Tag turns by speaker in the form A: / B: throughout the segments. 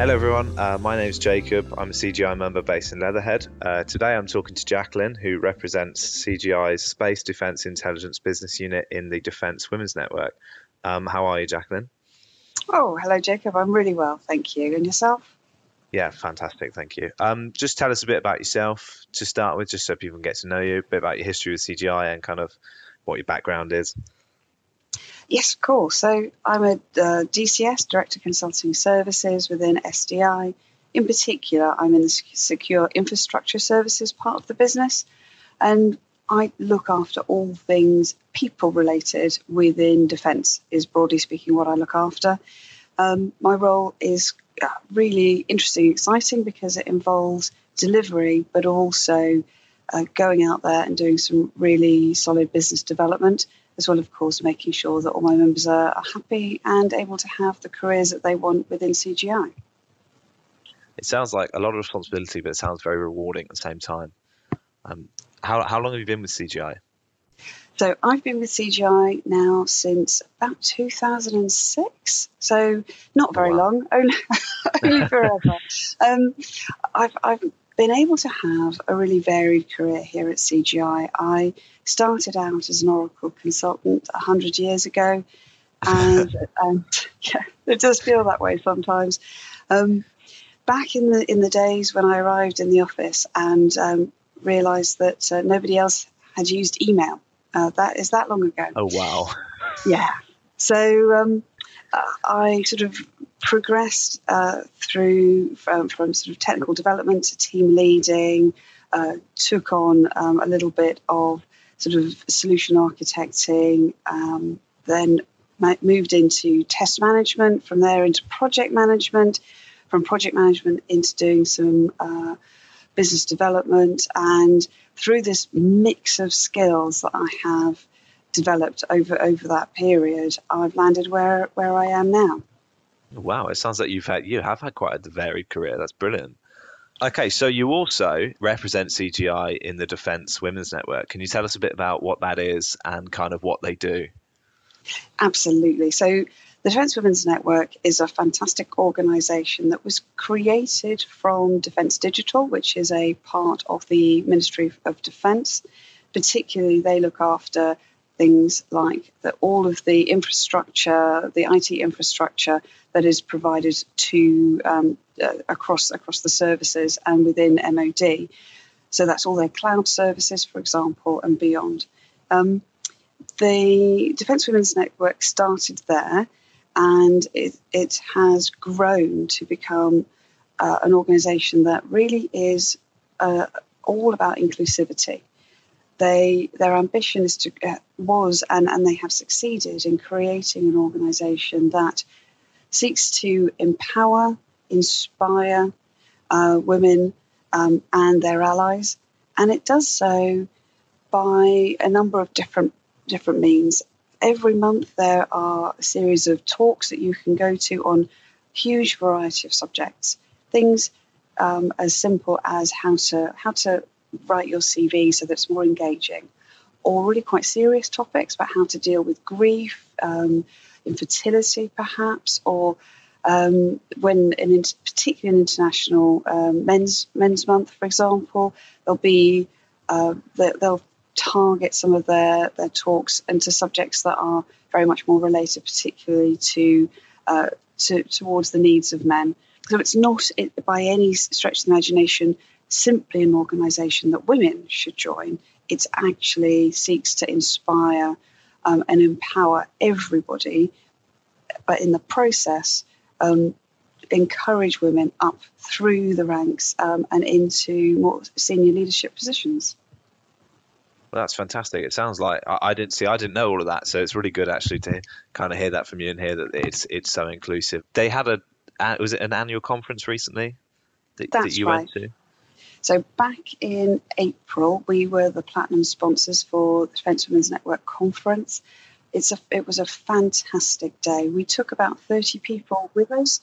A: Hello, everyone. Uh, my name is Jacob. I'm a CGI member based in Leatherhead. Uh, today, I'm talking to Jacqueline, who represents CGI's Space Defence Intelligence Business Unit in the Defence Women's Network. Um, how are you, Jacqueline?
B: Oh, hello, Jacob. I'm really well, thank you. And yourself?
A: Yeah, fantastic. Thank you. Um, just tell us a bit about yourself to start with, just so people can get to know you, a bit about your history with CGI and kind of what your background is.
B: Yes, of course. So I'm a uh, DCS, Director Consulting Services within SDI. In particular, I'm in the secure infrastructure services part of the business, and I look after all things people related within defence, is broadly speaking what I look after. Um, my role is uh, really interesting and exciting because it involves delivery, but also uh, going out there and doing some really solid business development as well, of course, making sure that all my members are, are happy and able to have the careers that they want within CGI.
A: It sounds like a lot of responsibility, but it sounds very rewarding at the same time. Um, how, how long have you been with CGI?
B: So I've been with CGI now since about 2006. So not very wow. long, only, only forever. um, I've, I've been able to have a really varied career here at CGI. I started out as an Oracle consultant 100 years ago, and, and yeah, it does feel that way sometimes. Um, back in the in the days when I arrived in the office and um, realised that uh, nobody else had used email, uh, that is that long ago.
A: Oh wow!
B: Yeah. So um, I sort of progressed uh, through from, from, sort of technical development to team leading, uh, took on um, a little bit of sort of solution architecting, um, then moved into test management, from there into project management, from project management into doing some uh, business development, and through this mix of skills that I have developed over over that period, I've landed where where I am now.
A: Wow, it sounds like you've had you have had quite a varied career. That's brilliant. Okay, so you also represent CGI in the Defence Women's Network. Can you tell us a bit about what that is and kind of what they do?
B: Absolutely. So the Defence Women's Network is a fantastic organisation that was created from Defence Digital, which is a part of the Ministry of Defence. Particularly, they look after things like that all of the infrastructure, the IT infrastructure that is provided to um, uh, across across the services and within MOD. So that's all their cloud services, for example, and beyond. Um, the Defence Women's Network started there, and it, it has grown to become uh, an organisation that really is uh, all about inclusivity they their ambition is to uh, was and and they have succeeded in creating an organisation that seeks to empower, inspire uh, women um, and their allies, and it does so by a number of different different means. Every month there are a series of talks that you can go to on huge variety of subjects, things um, as simple as how to how to write your CV so that it's more engaging, or really quite serious topics about how to deal with grief, um, infertility, perhaps, or um, when in particularly in international um, men's men's month, for example, there'll be uh, they'll target some of their their talks into subjects that are very much more related, particularly to uh, to towards the needs of men. So it's not by any stretch of the imagination simply an organisation that women should join. It actually seeks to inspire um, and empower everybody, but in the process, um, encourage women up through the ranks um, and into more senior leadership positions.
A: Well, that's fantastic. It sounds like I, I, didn't see, I didn't know all of that, so it's really good actually to kind of hear that from you and hear that it's it's so inclusive. They had a was it an annual conference recently that, that you right. went to?
B: So back in April, we were the platinum sponsors for the Defence Women's Network conference. It's a, it was a fantastic day. We took about 30 people with us,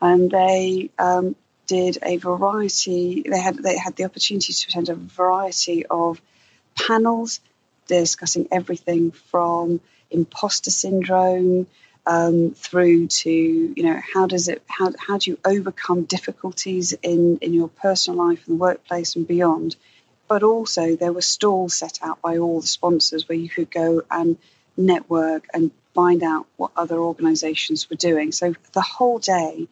B: and they um, did a variety. They had they had the opportunity to attend a variety of panels discussing everything from imposter syndrome um, through to you know how does it how, how do you overcome difficulties in in your personal life and the workplace and beyond? But also there were stalls set out by all the sponsors where you could go and network and find out what other organizations were doing. So the whole day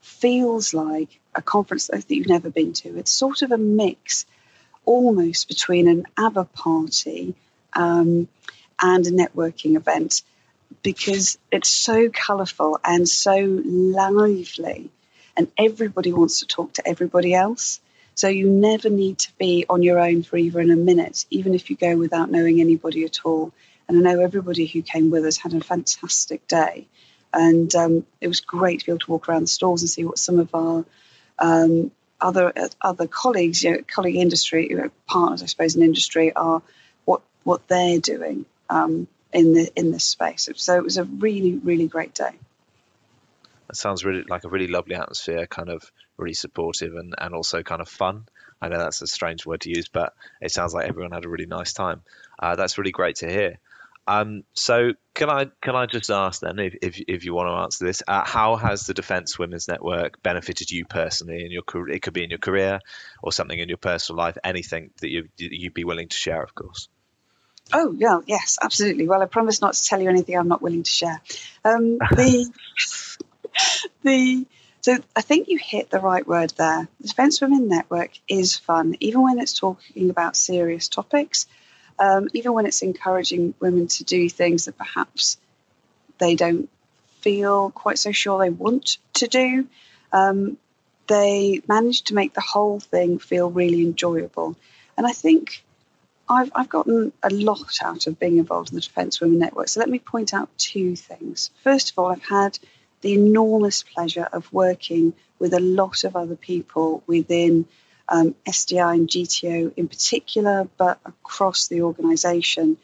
B: feels like a conference that you've never been to. It's sort of a mix almost between an ABBA party um, and a networking event because it's so colourful and so lively, and everybody wants to talk to everybody else. So you never need to be on your own for even a minute, even if you go without knowing anybody at all. And I know everybody who came with us had a fantastic day. And um, it was great to be able to walk around the stalls and see what some of our um, other other colleagues, you know, colleague industry you know, partners, I suppose, in industry are what what they're doing. Um, in the in this space. So it was a really really great day.
A: That sounds really like a really lovely atmosphere, kind of really supportive and and also kind of fun. I know that's a strange word to use, but it sounds like everyone had a really nice time. Uh, that's really great to hear. Um, so can I can I just ask then, if if, if you want to answer this, uh, how has the Defence Women's Network benefited you personally in your career? It could be in your career or something in your personal life. Anything that you you'd be willing to share, of course.
B: Oh, yeah, yes, absolutely. Well, I promise not to tell you anything I'm not willing to share. Um, the, the, so I think you hit the right word there. The Defence Women Network is fun, even when it's talking about serious topics, um, even when it's encouraging women to do things that perhaps they don't feel quite so sure they want to do. Um, they manage to make the whole thing feel really enjoyable. And I think I've, I've gotten a lot out of being involved in the Defence Women Network. So let me point out two things. First of all, I've had the enormous pleasure of working with a lot of other people within um, SDI and GTO in particular, but across the organisation.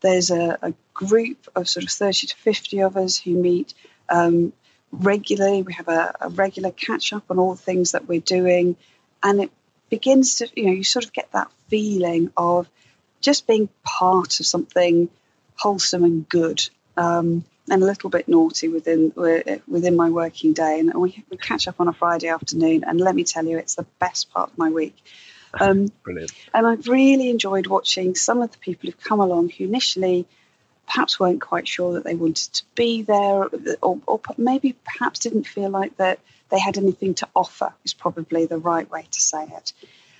B: There's a, a, group of sort of 30 to 50 of us who meet um, regularly. We have a, a regular catch up on all the things that we're doing, and it begins to, you know, you sort of get that feeling of just being part of something wholesome and good. Um, and a little bit naughty within within my working day, and we, we catch up on a Friday afternoon, and let me tell you, it's the best part of my week.
A: Um, Brilliant.
B: And I've really enjoyed watching some of the people who've come along who initially perhaps weren't quite sure that they wanted to be there, or, or maybe perhaps didn't feel like that they had anything to offer. Is probably the right way to say it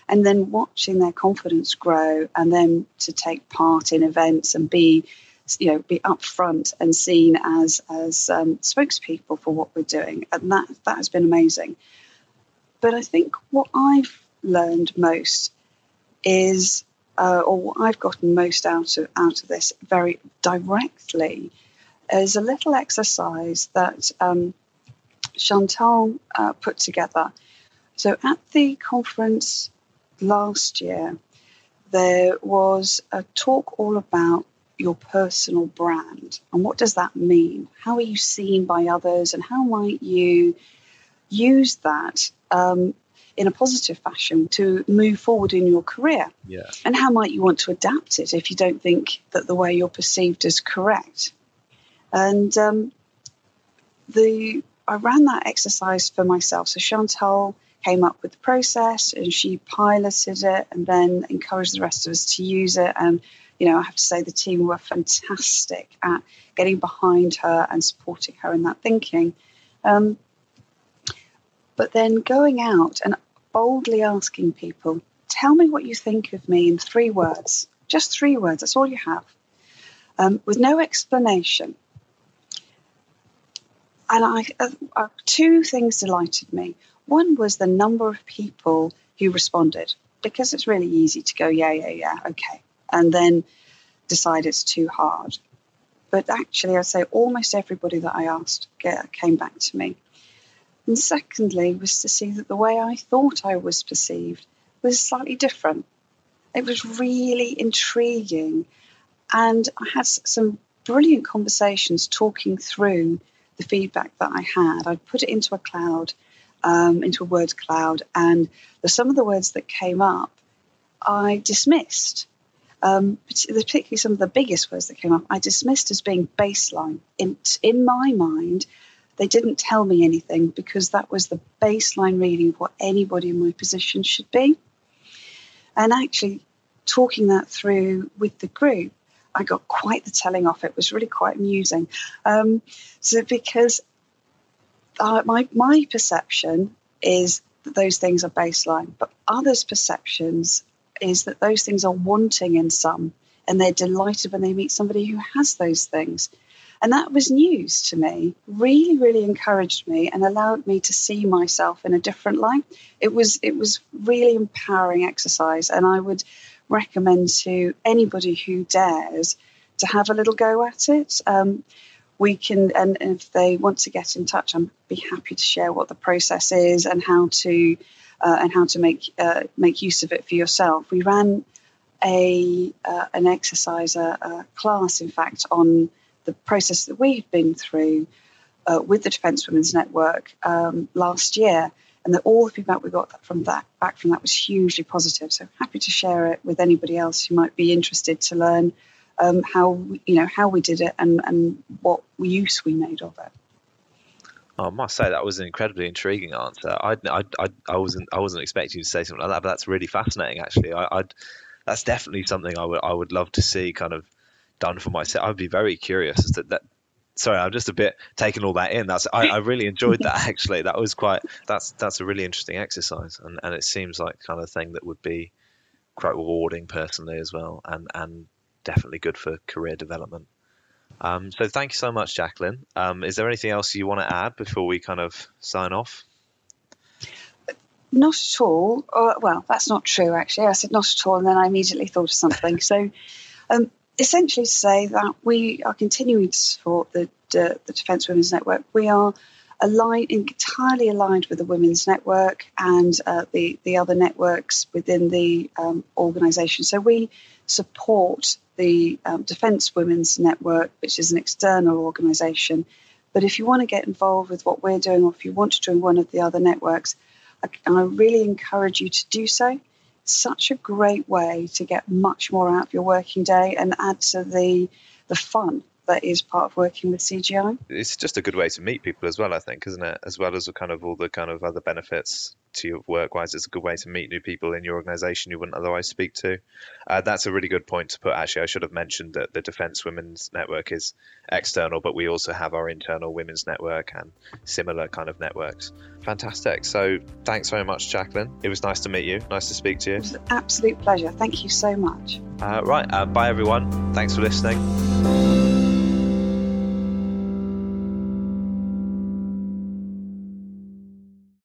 B: and then watching their confidence grow and then to take part in events and be you know be upfront and seen as as um, spokespeople for what we're doing. And that that has been amazing. But i think what i've learned most is uh, or what i've gotten most out of out of this very directly is a little exercise that um, chantal uh, put together. So at the conference last year, there was a talk all about your personal brand and what does that mean? How are you seen by others, and how might you use that um, in a positive fashion to move forward in your career?
A: Yeah.
B: And how might you want to adapt it if you don't think that the way you're perceived is correct? And um, the I ran that exercise for myself. So Chantal came up with the process and she piloted it and then encouraged the rest of us to use it. And, you know, I have to say the team were fantastic at getting behind her and supporting her in that thinking. Um, but then going out and boldly asking people, tell me what you think of me in three words, just three words, that's all you have, um, with no explanation. And I, uh, uh, two things delighted me. One was the number of people who responded because it's really easy to go, yeah, yeah, yeah, okay, and then decide it's too hard. But actually, I'd say almost everybody that I asked came back to me. And secondly, was to see that the way I thought I was perceived was slightly different. It was really intriguing. And I had some brilliant conversations talking through the feedback that I had. I'd put it into a cloud um, into a word cloud, and the, some of the words that came up I dismissed. um, particularly some of the biggest words that came up, I dismissed as being baseline. In, in my mind, they didn't tell me anything because that was the baseline reading of what anybody in my position should be. And actually, talking that through with the group, I got quite the telling off. It was really quite amusing. Um, so, because uh, my, my perception is that those things are baseline, but others' perceptions is that those things are wanting in some, and they're delighted when they meet somebody who has those things. And that was news to me, really, really encouraged me and allowed me to see myself in a different light. It was it was really empowering exercise, and I would recommend to anybody who dares to have a little go at it. Um, we can, and if they want to get in touch, I'd be happy to share what the process is and how to uh, and how to make uh, make use of it for yourself. We ran a uh, an exercise, a, a, class, in fact, on the process that we've been through uh, with the Defence Women's Network um, last year, and that all the feedback we got from that back from that was hugely positive. So happy to share it with anybody else who might be interested to learn um, how you know how we did it and and what use we made of it.
A: Oh, I must say that was an incredibly intriguing answer. I, I, I, I wasn't I wasn't expecting you to say something like that, but that's really fascinating. Actually, I, I'd, that's definitely something I would I would love to see kind of done for myself. I'd be very curious as to that. Sorry, I'm just a bit taking all that in. That's I, I really enjoyed that actually. That was quite that's that's a really interesting exercise, and, and it seems like kind of thing that would be quite rewarding personally as well, and and definitely good for career development. Um, so thank you so much, Jacqueline. Um, is there anything else you want to add before we kind of sign off?
B: Not at all. Uh, well, that's not true, actually. I said not at all, and then I immediately thought of something. so, um, essentially to say that we are continuing to support the, the, the Defence Women's Network. We are aligned, entirely aligned with the Women's Network and uh, the, the other networks within the um, organisation. So we support the um, Defence Women's Network, which is an external organisation. But if you want to get involved with what we're doing, or if you want to join one of the other networks, I, I really encourage you to do so such a great way to get much more out of your working day and add to the the fun that is part of working with CGI.
A: It's just a good way to meet people as well, I think, isn't it? As well as kind of all the kind of other benefits to work wise, it's a good way to meet new people in your organisation you wouldn't otherwise speak to. Uh, that's a really good point to put. Actually, I should have mentioned that the Defence Women's Network is external, but we also have our internal women's network and similar kind of networks. Fantastic. So thanks very much, Jacqueline. It was nice to meet you. Nice to speak to you. It
B: was an absolute pleasure. Thank you so much.
A: Uh, right. Uh, bye, everyone. Thanks for listening.